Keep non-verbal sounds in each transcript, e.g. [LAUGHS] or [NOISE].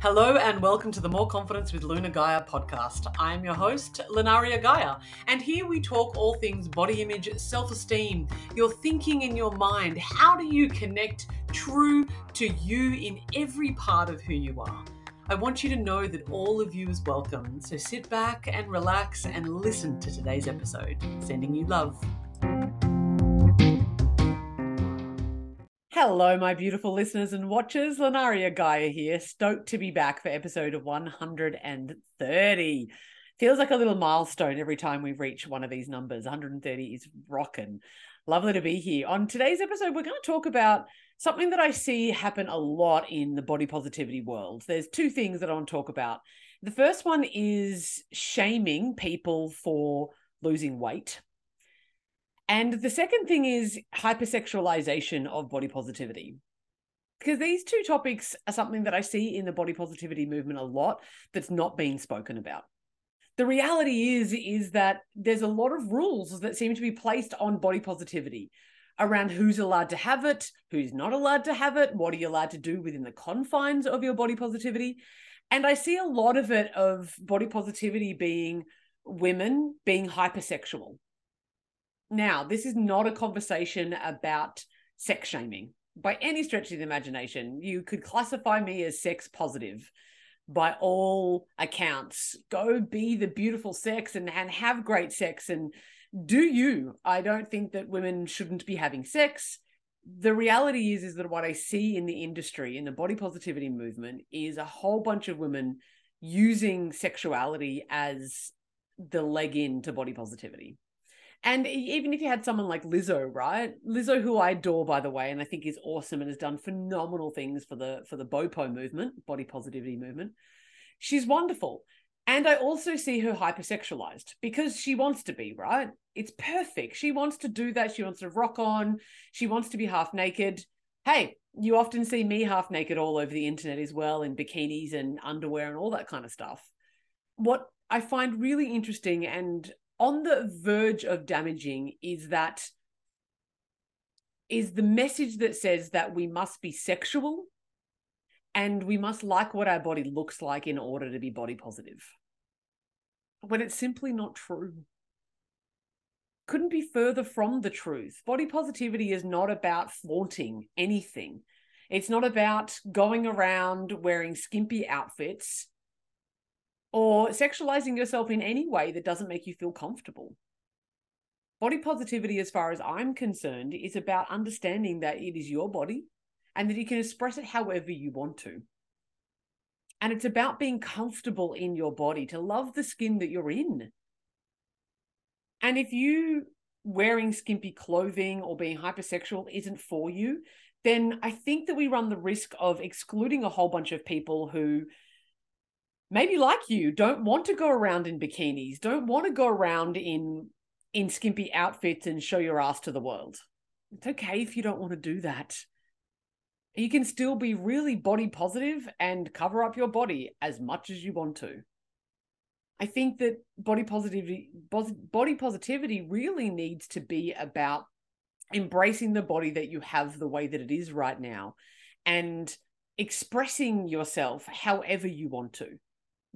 Hello and welcome to the More Confidence with Luna Gaia podcast. I am your host, Lunaria Gaia, and here we talk all things body image, self esteem, your thinking in your mind. How do you connect true to you in every part of who you are? I want you to know that all of you is welcome. So sit back and relax and listen to today's episode. Sending you love. Hello, my beautiful listeners and watchers. Lunaria Gaia here, stoked to be back for episode of 130. Feels like a little milestone every time we reach one of these numbers. 130 is rocking. Lovely to be here. On today's episode, we're going to talk about something that I see happen a lot in the body positivity world. There's two things that I want to talk about. The first one is shaming people for losing weight. And the second thing is hypersexualization of body positivity. Because these two topics are something that I see in the body positivity movement a lot that's not being spoken about. The reality is is that there's a lot of rules that seem to be placed on body positivity around who's allowed to have it, who's not allowed to have it, what are you allowed to do within the confines of your body positivity. And I see a lot of it of body positivity being women being hypersexual now, this is not a conversation about sex shaming by any stretch of the imagination. You could classify me as sex positive by all accounts. Go be the beautiful sex and, and have great sex and do you. I don't think that women shouldn't be having sex. The reality is, is that what I see in the industry, in the body positivity movement, is a whole bunch of women using sexuality as the leg in to body positivity. And even if you had someone like Lizzo, right? Lizzo, who I adore, by the way, and I think is awesome and has done phenomenal things for the for the BOPO movement, body positivity movement. She's wonderful. And I also see her hypersexualized because she wants to be, right? It's perfect. She wants to do that. She wants to rock on. She wants to be half naked. Hey, you often see me half naked all over the internet as well in bikinis and underwear and all that kind of stuff. What I find really interesting and on the verge of damaging is that is the message that says that we must be sexual and we must like what our body looks like in order to be body positive. When it's simply not true. Couldn't be further from the truth. Body positivity is not about flaunting anything. It's not about going around wearing skimpy outfits or sexualizing yourself in any way that doesn't make you feel comfortable. Body positivity, as far as I'm concerned, is about understanding that it is your body and that you can express it however you want to. And it's about being comfortable in your body, to love the skin that you're in. And if you wearing skimpy clothing or being hypersexual isn't for you, then I think that we run the risk of excluding a whole bunch of people who maybe like you don't want to go around in bikinis don't want to go around in in skimpy outfits and show your ass to the world. It's okay if you don't want to do that. You can still be really body positive and cover up your body as much as you want to. I think that body positivity body positivity really needs to be about embracing the body that you have the way that it is right now and expressing yourself however you want to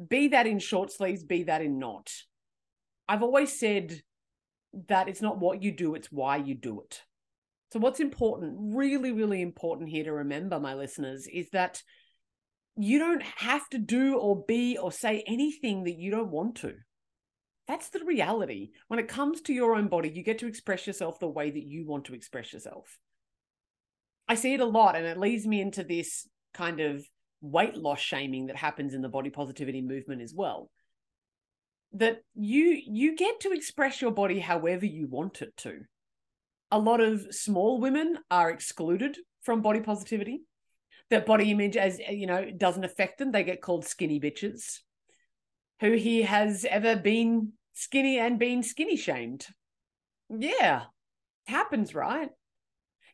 be that in short sleeves, be that in not. I've always said that it's not what you do, it's why you do it. So, what's important, really, really important here to remember, my listeners, is that you don't have to do or be or say anything that you don't want to. That's the reality. When it comes to your own body, you get to express yourself the way that you want to express yourself. I see it a lot, and it leads me into this kind of weight loss shaming that happens in the body positivity movement as well that you you get to express your body however you want it to. A lot of small women are excluded from body positivity. That body image as you know doesn't affect them. They get called skinny bitches. Who here has ever been skinny and been skinny shamed. Yeah happens right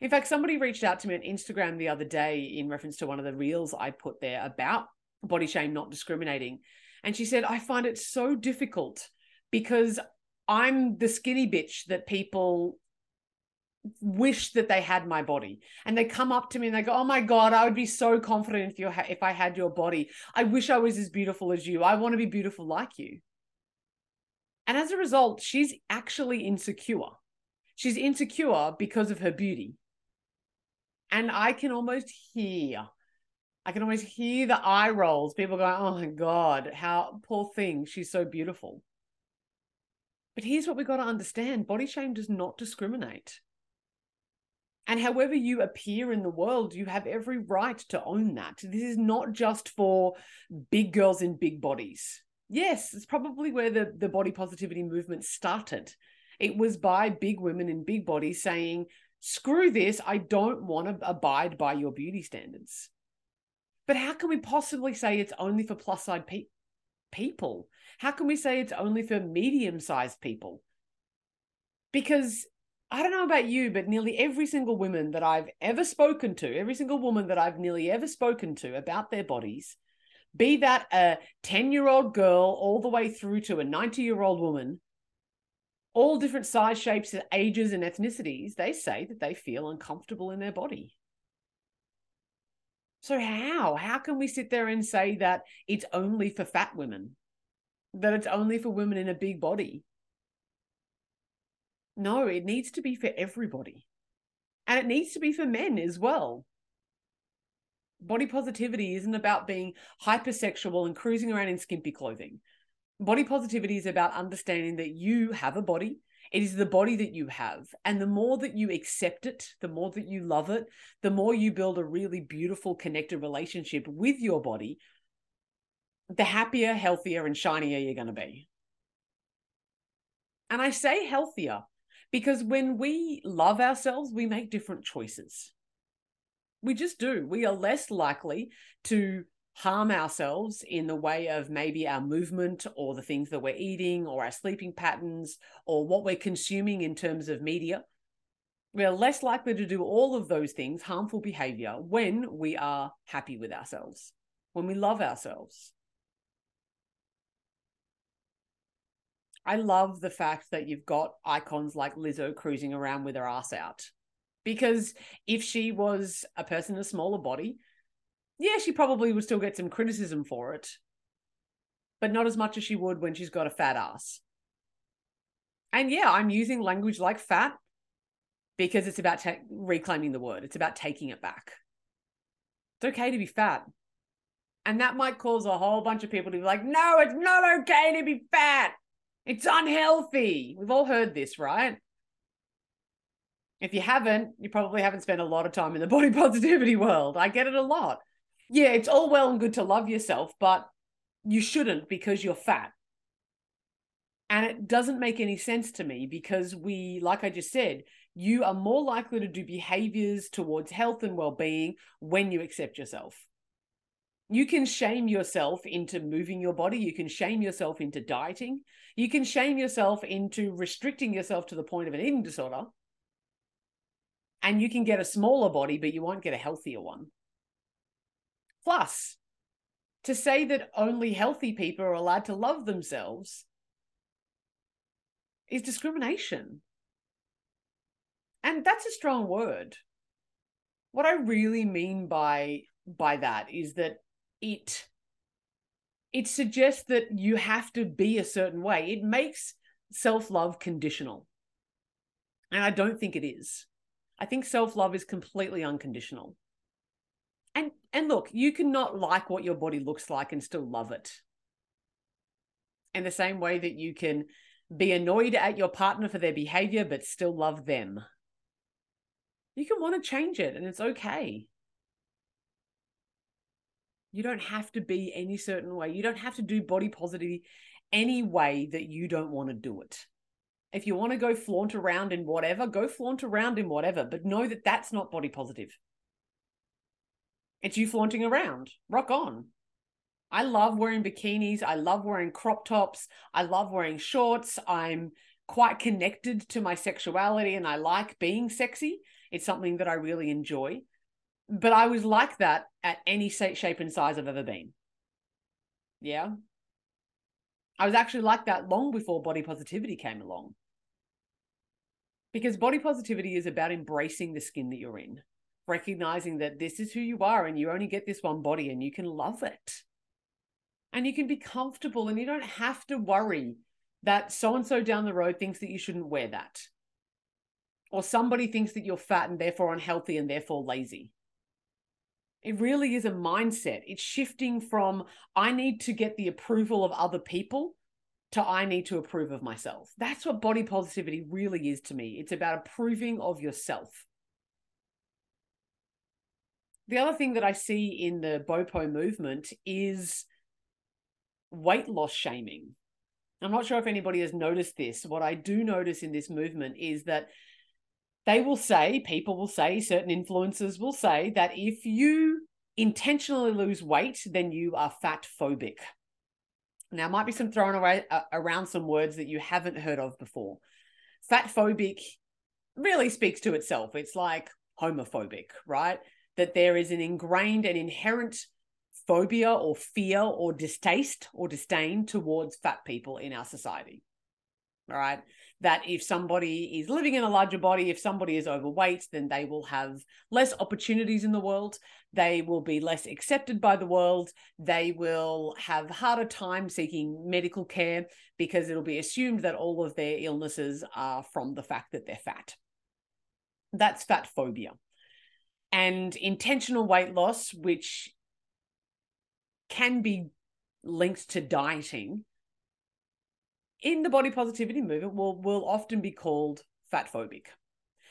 in fact, somebody reached out to me on Instagram the other day in reference to one of the reels I put there about body shame not discriminating. And she said, I find it so difficult because I'm the skinny bitch that people wish that they had my body. And they come up to me and they go oh my god i would be so confident if you ha- if i had your body. I wish i was as beautiful as you. I want to be beautiful like you. And as a result she's actually insecure. She's insecure because of her beauty and i can almost hear i can almost hear the eye rolls people going oh my god how poor thing she's so beautiful but here's what we got to understand body shame does not discriminate and however you appear in the world, you have every right to own that. This is not just for big girls in big bodies. Yes, it's probably where the, the body positivity movement started. It was by big women in big bodies saying, screw this, I don't want to abide by your beauty standards. But how can we possibly say it's only for plus size pe- people? How can we say it's only for medium sized people? Because I don't know about you, but nearly every single woman that I've ever spoken to, every single woman that I've nearly ever spoken to about their bodies, be that a 10 year old girl all the way through to a 90 year old woman, all different size, shapes, ages, and ethnicities, they say that they feel uncomfortable in their body. So, how? How can we sit there and say that it's only for fat women? That it's only for women in a big body? No, it needs to be for everybody. And it needs to be for men as well. Body positivity isn't about being hypersexual and cruising around in skimpy clothing. Body positivity is about understanding that you have a body. It is the body that you have. And the more that you accept it, the more that you love it, the more you build a really beautiful, connected relationship with your body, the happier, healthier, and shinier you're going to be. And I say healthier because when we love ourselves, we make different choices. We just do. We are less likely to harm ourselves in the way of maybe our movement or the things that we're eating or our sleeping patterns or what we're consuming in terms of media. We are less likely to do all of those things, harmful behavior, when we are happy with ourselves, when we love ourselves. I love the fact that you've got icons like Lizzo cruising around with her ass out. Because if she was a person in a smaller body, yeah, she probably would still get some criticism for it, but not as much as she would when she's got a fat ass. And yeah, I'm using language like fat because it's about ta- reclaiming the word, it's about taking it back. It's okay to be fat. And that might cause a whole bunch of people to be like, no, it's not okay to be fat. It's unhealthy. We've all heard this, right? If you haven't, you probably haven't spent a lot of time in the [LAUGHS] body positivity world. I get it a lot. Yeah, it's all well and good to love yourself, but you shouldn't because you're fat. And it doesn't make any sense to me because we, like I just said, you are more likely to do behaviors towards health and well being when you accept yourself. You can shame yourself into moving your body. You can shame yourself into dieting. You can shame yourself into restricting yourself to the point of an eating disorder. And you can get a smaller body, but you won't get a healthier one. Plus, to say that only healthy people are allowed to love themselves is discrimination. And that's a strong word. What I really mean by by that is that it it suggests that you have to be a certain way. It makes self-love conditional. And I don't think it is. I think self-love is completely unconditional. And and look, you cannot like what your body looks like and still love it. In the same way that you can be annoyed at your partner for their behavior but still love them. You can want to change it and it's okay. You don't have to be any certain way. You don't have to do body positivity any way that you don't want to do it. If you want to go flaunt around in whatever, go flaunt around in whatever, but know that that's not body positive. It's you flaunting around. Rock on. I love wearing bikinis. I love wearing crop tops. I love wearing shorts. I'm quite connected to my sexuality and I like being sexy. It's something that I really enjoy but I was like that at any shape and size I've ever been. Yeah. I was actually like that long before body positivity came along. Because body positivity is about embracing the skin that you're in, recognizing that this is who you are and you only get this one body and you can love it. And you can be comfortable and you don't have to worry that so and so down the road thinks that you shouldn't wear that. Or somebody thinks that you're fat and therefore unhealthy and therefore lazy. It really is a mindset. It's shifting from I need to get the approval of other people to I need to approve of myself. That's what body positivity really is to me. It's about approving of yourself. The other thing that I see in the BOPO movement is weight loss shaming. I'm not sure if anybody has noticed this. What I do notice in this movement is that they will say, people will say, certain influencers will say that if you intentionally lose weight, then you are fat phobic. Now, might be some thrown away uh, around some words that you haven't heard of before. Fat phobic really speaks to itself. It's like homophobic, right? That there is an ingrained and inherent phobia or fear or distaste or disdain towards fat people in our society. All right that if somebody is living in a larger body, if somebody is overweight, then they will have less opportunities in the world. They will be less accepted by the world. They will have harder time seeking medical care because it'll be assumed that all of their illnesses are from the fact that they're fat. That's fat phobia. And intentional weight loss, which can be linked to dieting, in the body positivity movement will will often be called fat phobic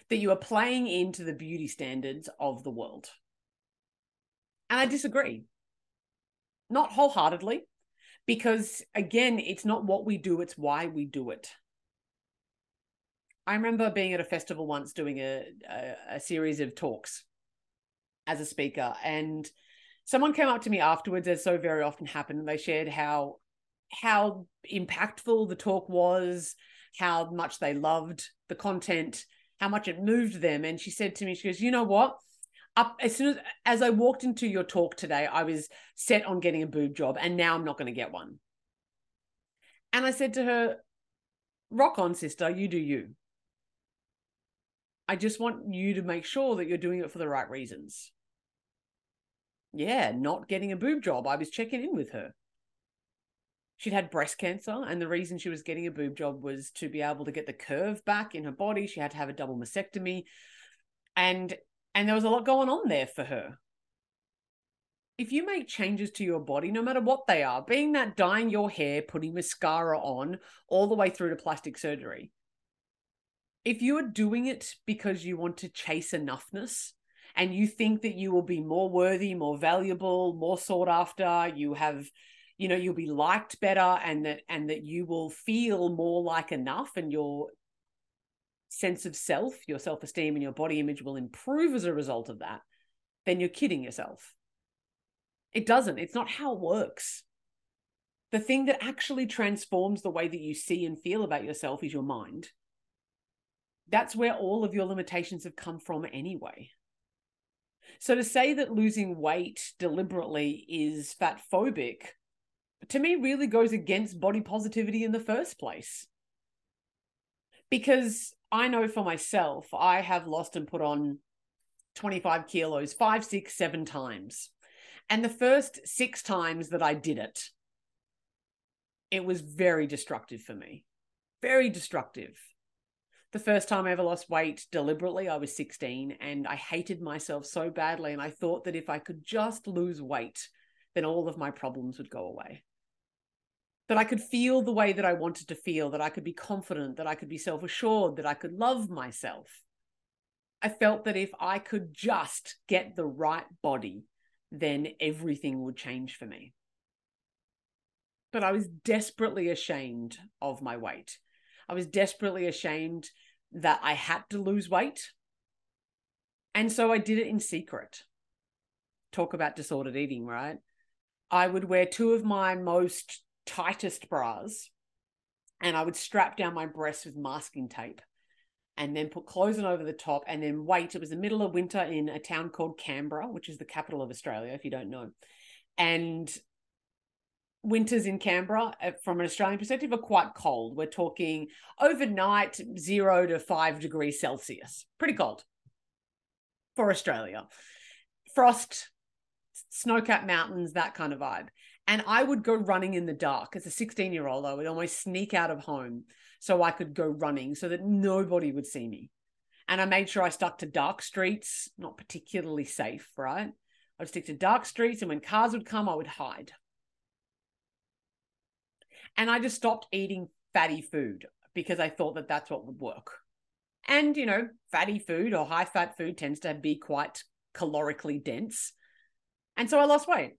that you are playing into the beauty standards of the world. And i disagree. Not wholeheartedly because again it's not what we do it's why we do it. I remember being at a festival once doing a, a, a series of talks as a speaker and someone came up to me afterwards as so very often happened and they shared how how impactful the talk was, how much they loved the content, how much it moved them. And she said to me, she goes, you know what? Up as soon as as I walked into your talk today, I was set on getting a boob job, and now I'm not going to get one. And I said to her, Rock on, sister, you do you. I just want you to make sure that you're doing it for the right reasons. Yeah, not getting a boob job. I was checking in with her. She'd had breast cancer and the reason she was getting a boob job was to be able to get the curve back in her body. She had to have a double mastectomy. And and there was a lot going on there for her. If you make changes to your body no matter what they are being that dyeing your hair putting mascara on all the way through to plastic surgery if you are doing it because you want to chase enoughness and you think that you will be more worthy more valuable more sought after you have you know you'll be liked better and that and that you will feel more like enough and your sense of self your self-esteem and your body image will improve as a result of that then you're kidding yourself. It doesn't. It's not how it works. The thing that actually transforms the way that you see and feel about yourself is your mind. That's where all of your limitations have come from anyway so to say that losing weight deliberately is fat phobic to me really goes against body positivity in the first place. Because I know for myself, I have lost and put on 25 kilos five, six, seven times. And the first six times that I did it, it was very destructive for me. Very destructive. The first time I ever lost weight deliberately, I was 16 and I hated myself so badly. And I thought that if I could just lose weight, then all of my problems would go away. That I could feel the way that I wanted to feel, that I could be confident, that I could be self assured, that I could love myself. I felt that if I could just get the right body, then everything would change for me. But I was desperately ashamed of my weight. I was desperately ashamed that I had to lose weight. And so I did it in secret. Talk about disordered eating, right? I would wear two of my most tightest bras and I would strap down my breasts with masking tape and then put clothes on over the top and then wait. It was the middle of winter in a town called Canberra, which is the capital of Australia, if you don't know. And winters in Canberra, uh, from an Australian perspective, are quite cold. We're talking overnight zero to five degrees Celsius. Pretty cold for Australia. Frost, snow capped mountains, that kind of vibe. And I would go running in the dark. As a 16 year old, I would almost sneak out of home so I could go running so that nobody would see me. And I made sure I stuck to dark streets, not particularly safe, right? I would stick to dark streets, and when cars would come, I would hide. And I just stopped eating fatty food because I thought that that's what would work. And, you know, fatty food or high fat food tends to be quite calorically dense. And so I lost weight.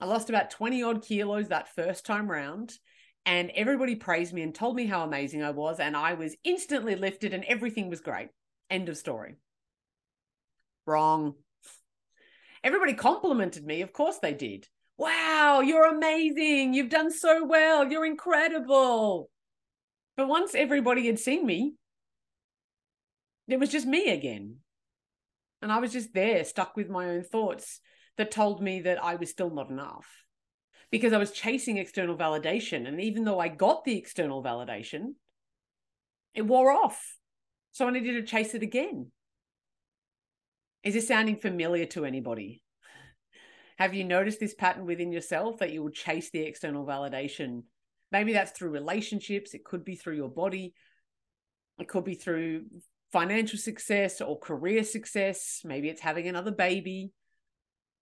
I lost about 20 odd kilos that first time round. And everybody praised me and told me how amazing I was. And I was instantly lifted and everything was great. End of story. Wrong. Everybody complimented me. Of course they did. Wow, you're amazing. You've done so well. You're incredible. But once everybody had seen me, it was just me again. And I was just there, stuck with my own thoughts that told me that I was still not enough because I was chasing external validation. And even though I got the external validation, it wore off. So I needed to chase it again. Is this sounding familiar to anybody? Have you noticed this pattern within yourself that you will chase the external validation? Maybe that's through relationships, it could be through your body, it could be through financial success or career success. Maybe it's having another baby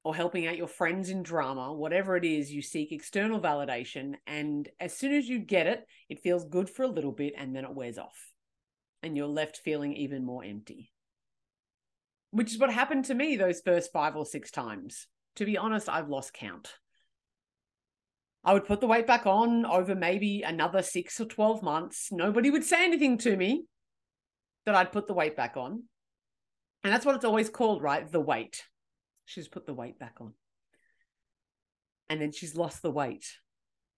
or helping out your friends in drama, whatever it is, you seek external validation. And as soon as you get it, it feels good for a little bit and then it wears off. And you're left feeling even more empty. Which is what happened to me those first five or six times. To be honest, I've lost count. I would put the weight back on over maybe another six or 12 months. Nobody would say anything to me that I'd put the weight back on. And that's what it's always called, right? The weight. She's put the weight back on. And then she's lost the weight,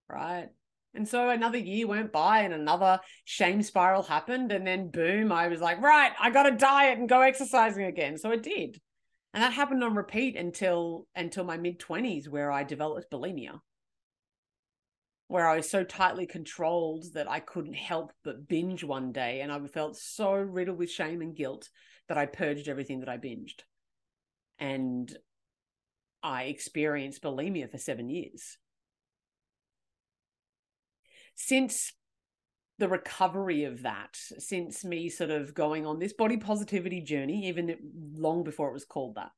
right? And so another year went by and another shame spiral happened. And then boom, I was like, right, I got to diet and go exercising again. So I did. And that happened on repeat until until my mid 20s where I developed bulimia. Where I was so tightly controlled that I couldn't help but binge one day and I felt so riddled with shame and guilt that I purged everything that I binged. And I experienced bulimia for 7 years. Since the recovery of that since me sort of going on this body positivity journey, even long before it was called that,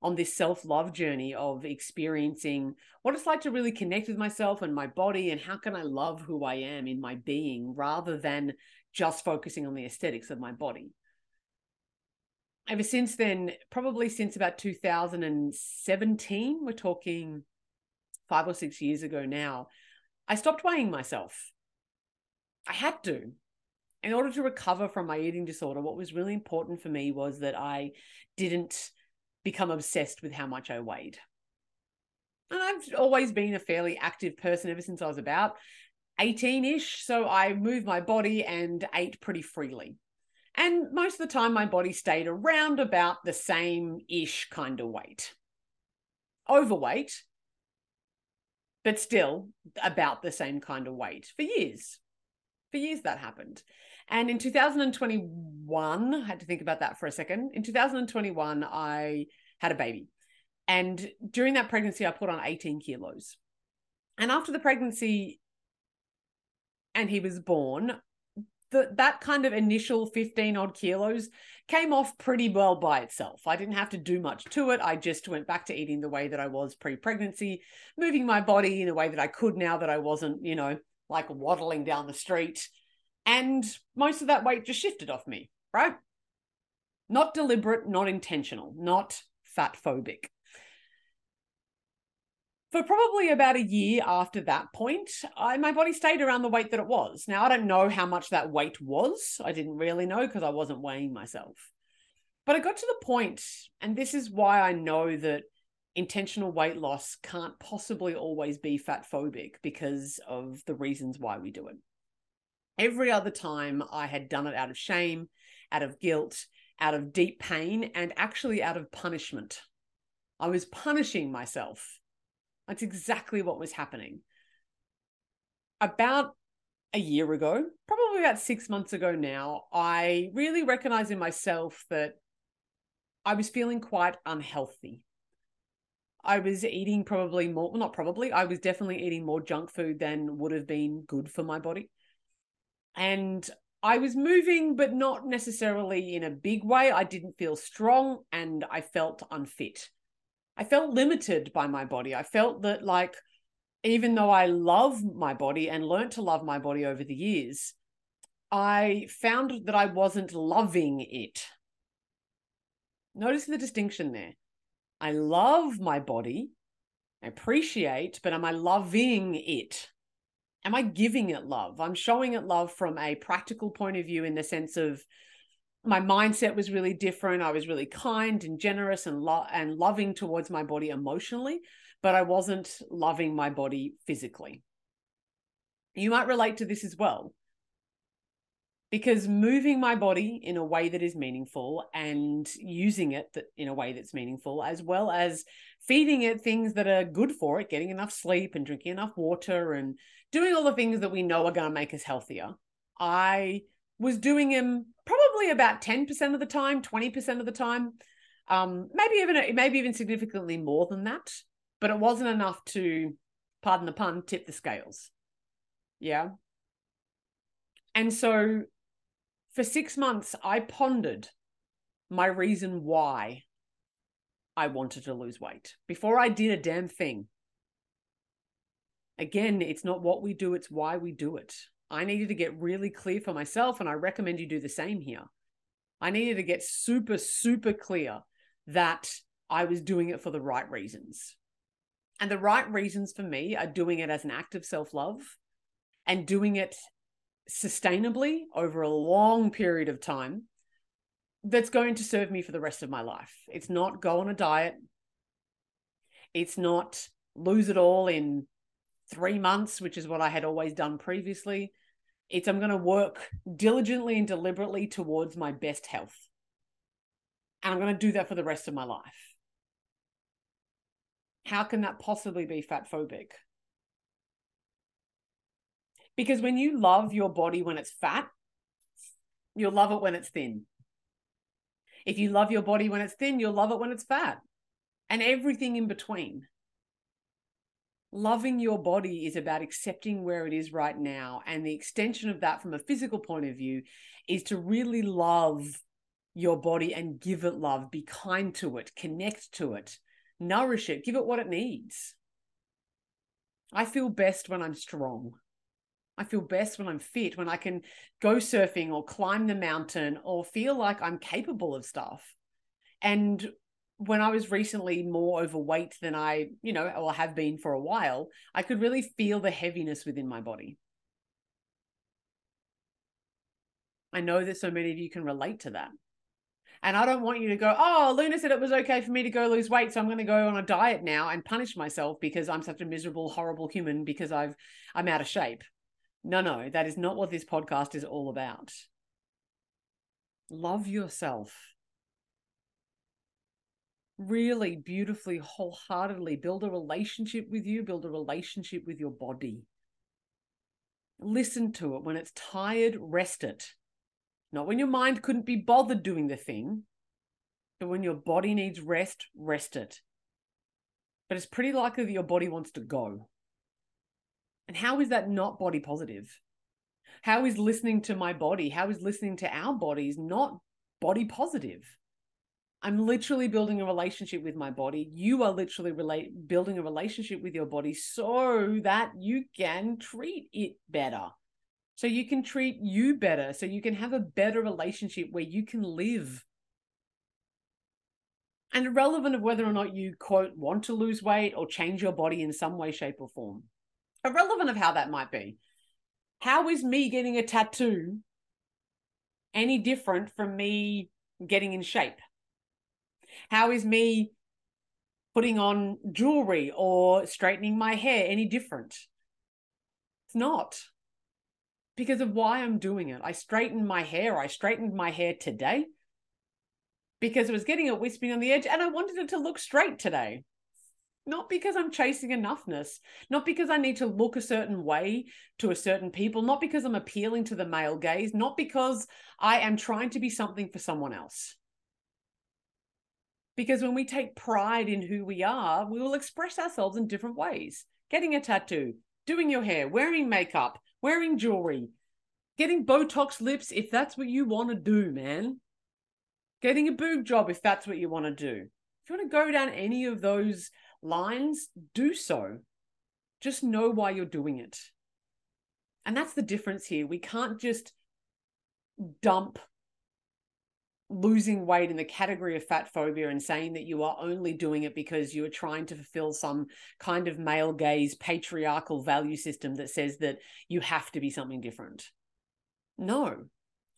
on this self love journey of experiencing what it's like to really connect with myself and my body and how can I love who I am in my being rather than just focusing on the aesthetics of my body. Ever since then, probably since about 2017, we're talking five or six years ago now, I stopped weighing myself. I had to. In order to recover from my eating disorder, what was really important for me was that I didn't become obsessed with how much I weighed. And I've always been a fairly active person ever since I was about 18 ish. So I moved my body and ate pretty freely. And most of the time, my body stayed around about the same ish kind of weight. Overweight, but still about the same kind of weight for years for years that happened. And in 2021, I had to think about that for a second. In 2021, I had a baby. And during that pregnancy, I put on 18 kilos. And after the pregnancy and he was born, the, that kind of initial 15 odd kilos came off pretty well by itself. I didn't have to do much to it. I just went back to eating the way that I was pre pregnancy, moving my body in a way that I could now that I wasn't, you know, like waddling down the street. And most of that weight just shifted off me, right? Not deliberate, not intentional, not fat phobic. For probably about a year after that point, I, my body stayed around the weight that it was. Now, I don't know how much that weight was. I didn't really know because I wasn't weighing myself. But I got to the point, and this is why I know that intentional weight loss can't possibly always be fat phobic because of the reasons why we do it. Every other time I had done it out of shame, out of guilt, out of deep pain, and actually out of punishment. I was punishing myself That's exactly what was happening. About a year ago, probably about six months ago now, I really recognized in myself that I was feeling quite unhealthy. I was eating probably more, well, not probably, I was definitely eating more junk food than would have been good for my body. And I was moving, but not necessarily in a big way. I didn't feel strong and I felt unfit. I felt limited by my body. I felt that, like, even though I love my body and learned to love my body over the years, I found that I wasn't loving it. Notice the distinction there. I love my body, I appreciate, but am I loving it? Am I giving it love? I'm showing it love from a practical point of view in the sense of my mindset was really different. I was really kind and generous and lo- and loving towards my body emotionally, but I wasn't loving my body physically. You might relate to this as well. Because moving my body in a way that is meaningful and using it in a way that's meaningful, as well as feeding it things that are good for it, getting enough sleep and drinking enough water and doing all the things that we know are going to make us healthier. I was doing them probably about 10% of the time, 20% of the time. Um, maybe even maybe even significantly more than that, but it wasn't enough to, pardon the pun, tip the scales. Yeah. And so for six months, I pondered my reason why I wanted to lose weight before I did a damn thing. Again, it's not what we do, it's why we do it. I needed to get really clear for myself, and I recommend you do the same here. I needed to get super, super clear that I was doing it for the right reasons. And the right reasons for me are doing it as an act of self love and doing it sustainably over a long period of time that's going to serve me for the rest of my life. It's not go on a diet, it's not lose it all in three months, which is what I had always done previously. It's I'm going to work diligently and deliberately towards my best health. And I'm going to do that for the rest of my life. How can that possibly be fat phobic? Because when you love your body when it's fat, you'll love it when it's thin. If you love your body when it's thin, you'll love it when it's fat and everything in between loving your body is about accepting where it is right now. And the extension of that from a physical point of view is to really love your body and give it love, be kind to it, connect to it, nourish it, give it what it needs. I feel best when I'm strong. I feel best when I'm fit, when I can go surfing or climb the mountain or feel like I'm capable of stuff. And when I was recently more overweight than I, you know, or have been for a while, I could really feel the heaviness within my body. I know that so many of you can relate to that. And I don't want you to go, oh, Luna said it was okay for me to go lose weight. So I'm going to go on a diet now and punish myself because I'm such a miserable, horrible human because I've I'm out of shape. No, no, that is not what this podcast is all about. Love yourself really beautifully, wholeheartedly build a relationship with you, build a relationship with your body. Listen to it. When it's tired, rest it. Not when your mind couldn't be bothered doing the thing, but when your body needs rest, rest it. But it's pretty likely that your body wants to go. And how is that not body positive? How is listening to my body, how is listening to our bodies not body positive? I'm literally building a relationship with my body. You are literally relate building a relationship with your body so that you can treat it better. So you can treat you better. So you can have a better relationship where you can live. And irrelevant of whether or not you quote want to lose weight or change your body in some way, shape, or form. Irrelevant of how that might be. How is me getting a tattoo any different from me getting in shape? How is me putting on jewelry or straightening my hair any different? It's not because of why I'm doing it. I straightened my hair. I straightened my hair today because it was getting a wispy on the edge and I wanted it to look straight today. Not because I'm chasing enoughness, not because I need to look a certain way to a certain people, not because I'm appealing to the male gaze, not because I am trying to be something for someone else. Because when we take pride in who we are, we will express ourselves in different ways. Getting a tattoo, doing your hair, wearing makeup, wearing jewelry, getting Botox lips if that's what you want to do, man. Getting a boob job if that's what you want to do. If you want to go down any of those lines, do so. Just know why you're doing it. And that's the difference here. We can't just dump losing weight in the category of fat phobia and saying that you are only doing it because you are trying to fulfill some kind of male gaze patriarchal value system that says that you have to be something different. No,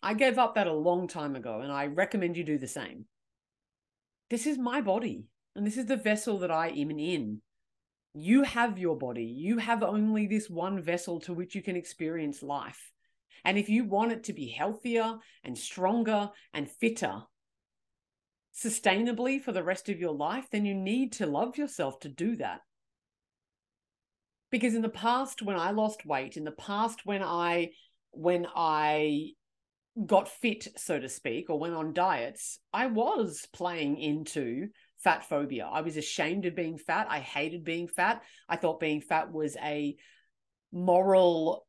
I gave up that a long time ago and I recommend you do the same. This is my body and this is the vessel that I am in. You have your body. You have only this one vessel to which you can experience life. And if you want it to be healthier and stronger and fitter sustainably for the rest of your life, then you need to love yourself to do that. Because in the past, when I lost weight, in the past, when I when I got fit, so to speak, or went on diets, I was playing into fat phobia. I was ashamed of being fat. I hated being fat. I thought being fat was a moral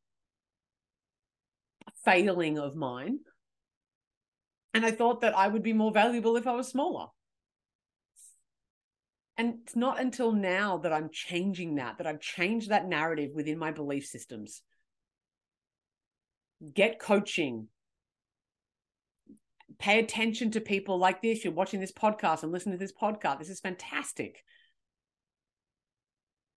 failing of mine. And I thought that I would be more valuable if I was smaller. And it's not until now that I'm changing that, that I've changed that narrative within my belief systems. Get coaching. Pay attention to people like this. You're watching this podcast and listening to this podcast. This is fantastic.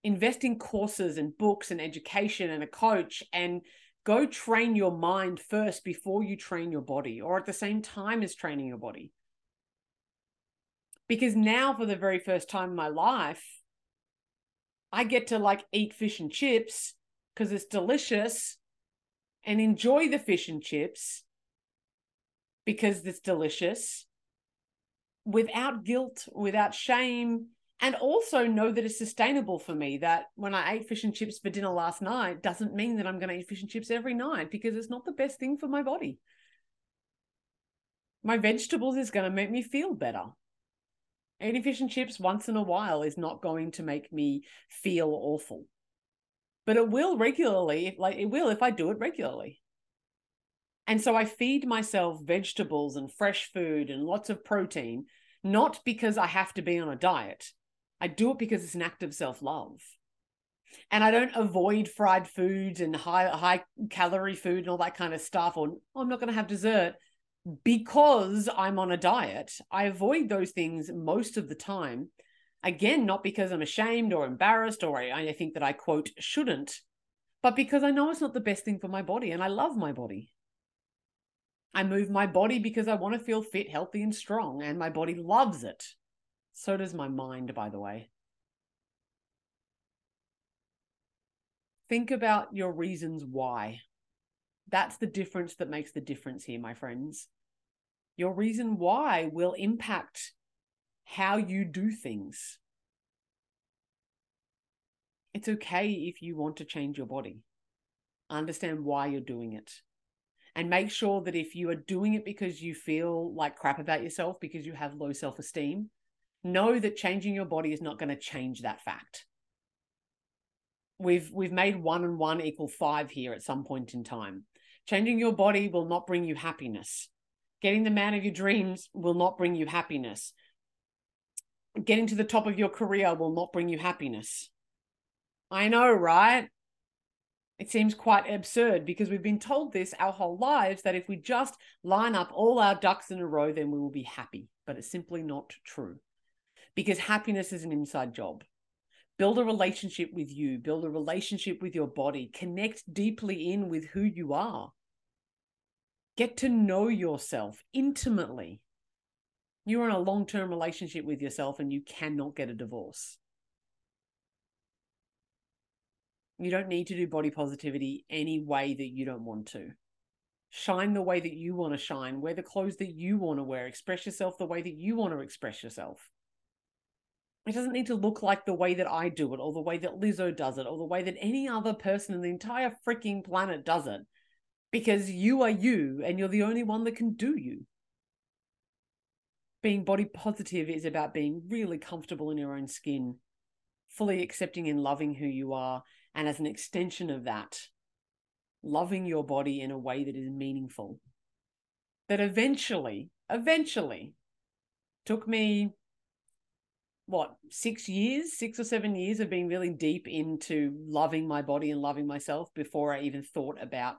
Invest in courses and books and education and a coach and go train your mind first before you train your body or at the same time as training your body. Because now, for the very first time in my life, I get to like eat fish and chips because it's delicious and enjoy the fish and chips because it's delicious without guilt, without shame, and also know that it's sustainable for me that when i ate fish and chips for dinner last night doesn't mean that i'm going to eat fish and chips every night because it's not the best thing for my body. My vegetables is going to make me feel better. Eating fish and chips once in a while is not going to make me feel awful. But it will regularly like it will if i do it regularly and so i feed myself vegetables and fresh food and lots of protein not because i have to be on a diet I do it because it's an act of self love. And I don't avoid fried foods and high high calorie food and all that kind of stuff. Or oh, I'm not going to have dessert because I'm on a diet. I avoid those things most of the time. Again, not because I'm ashamed or embarrassed or I, I think that I quote shouldn't, but because I know it's not the best thing for my body and I love my body. I move my body because I want to feel fit, healthy, and strong, and my body loves it. So does my mind, by the way. Think about your reasons why. That's the difference that makes the difference here, my friends. Your reason why will impact how you do things. It's okay if you want to change your body. Understand why you're doing it. And make sure that if you are doing it because you feel like crap about yourself, because you have low self esteem, know that changing your body is not going to change that fact. We've we've made one and one equal five here at some point in time. Changing your body will not bring you happiness. Getting the man of your dreams will not bring you happiness. Getting to the top of your career will not bring you happiness. I know, right? It seems quite absurd because we've been told this our whole lives that if we just line up all our ducks in a row, then we will be happy. But it's simply not true because happiness is an inside job. Build a relationship with you, build a relationship with your body, connect deeply in with who you are. Get to know yourself intimately. You're in a long term relationship with yourself and you cannot get a divorce. You don't need to do body positivity any way that you don't want to. Shine the way that you want to shine, wear the clothes that you want to wear, express yourself the way that you want to express yourself It doesn't need to look like the way that I do it, or the way that Lizzo does it, or the way that any other person in the entire freaking planet does it. Because you are you, and you're the only one that can do you. Being body positive is about being really comfortable in your own skin, fully accepting and loving who you are, and as an extension of that, loving your body in a way that is meaningful. That eventually, eventually took me what six years six or seven years of being really deep into loving my body and loving myself before i even thought about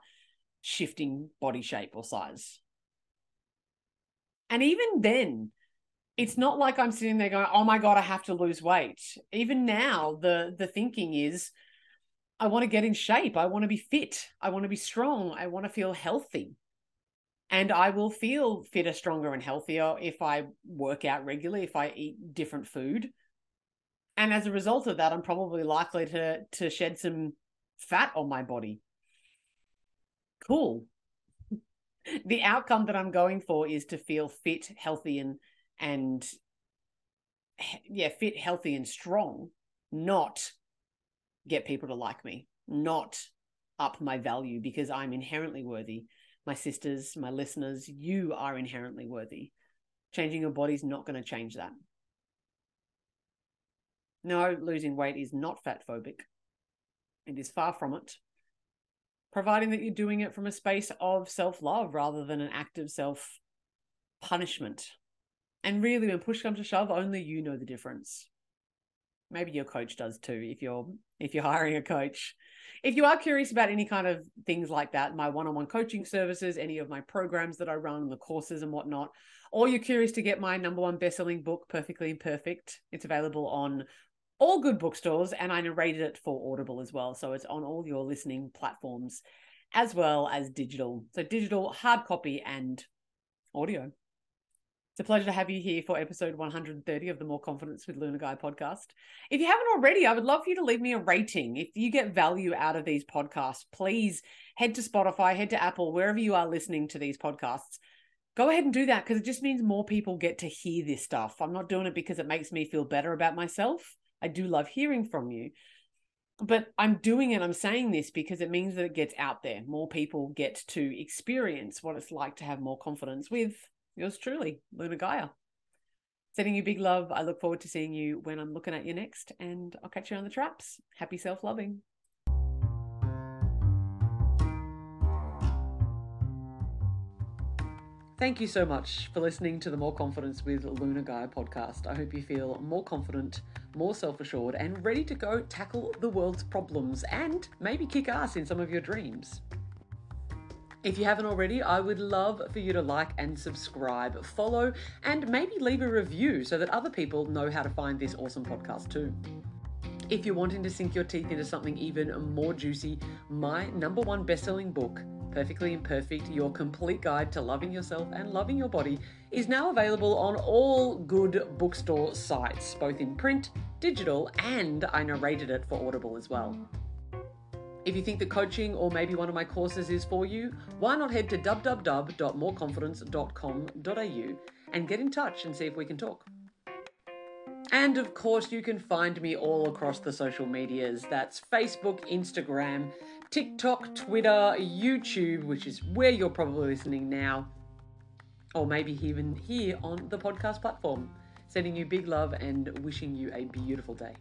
shifting body shape or size and even then it's not like i'm sitting there going oh my god i have to lose weight even now the the thinking is i want to get in shape i want to be fit i want to be strong i want to feel healthy and I will feel fitter, stronger, and healthier if I work out regularly, if I eat different food. And as a result of that, I'm probably likely to to shed some fat on my body. Cool. [LAUGHS] the outcome that I'm going for is to feel fit, healthy, and and yeah, fit, healthy, and strong, not get people to like me, not up my value because I'm inherently worthy my sisters, my listeners, you are inherently worthy. Changing your body is not going to change that. No, losing weight is not fat phobic. It is far from it. Providing that you're doing it from a space of self love rather than an act of self punishment. And really, when push comes to shove, only you know the difference. Maybe your coach does too if you're if you're hiring a coach if you are curious about any kind of things like that, my one on one coaching services, any of my programs that I run, the courses and whatnot, or you're curious to get my number one best selling book, Perfectly Imperfect, it's available on all good bookstores and I narrated it for Audible as well. So it's on all your listening platforms as well as digital. So digital, hard copy, and audio. It's a pleasure to have you here for episode 130 of the More Confidence with Lunaria Gaia podcast. If you haven't already, I would love for you to leave me a rating. If you get value out of these podcasts, please head to Spotify, head to Apple, wherever you are listening to these podcasts. Go ahead and do that because it just means more people get to hear this stuff. I'm not doing it because it makes me feel better about myself. I do love hearing from you. But I'm doing it, I'm saying this because it means that it gets out there. More people get to experience what it's like to have more confidence with yours truly, Lunaria Gaia. Sending you big love. I look forward to seeing you when I'm looking at you next, and I'll catch you on the traps. Happy self loving. Thank you so much for listening to the More Confidence with Lunaria Gaia podcast. I hope you feel more confident, more self assured, and ready to go tackle the world's problems and maybe kick ass in some of your dreams. If you haven't already, I would love for you to like and subscribe, follow, and maybe leave a review so that other people know how to find this awesome podcast too. If you're wanting to sink your teeth into something even more juicy, my number one best selling book, Perfectly Imperfect Your Complete Guide to Loving Yourself and Loving Your Body, is now available on all good bookstore sites, both in print, digital, and I narrated it for Audible as well. If you think the coaching or maybe one of my courses is for you, why not head to www.moreconfidence.com.au and get in touch and see if we can talk. And of course, you can find me all across the social medias. That's Facebook, Instagram, TikTok, Twitter, YouTube, which is where you're probably listening now, or maybe even here on the podcast platform. Sending you big love and wishing you a beautiful day.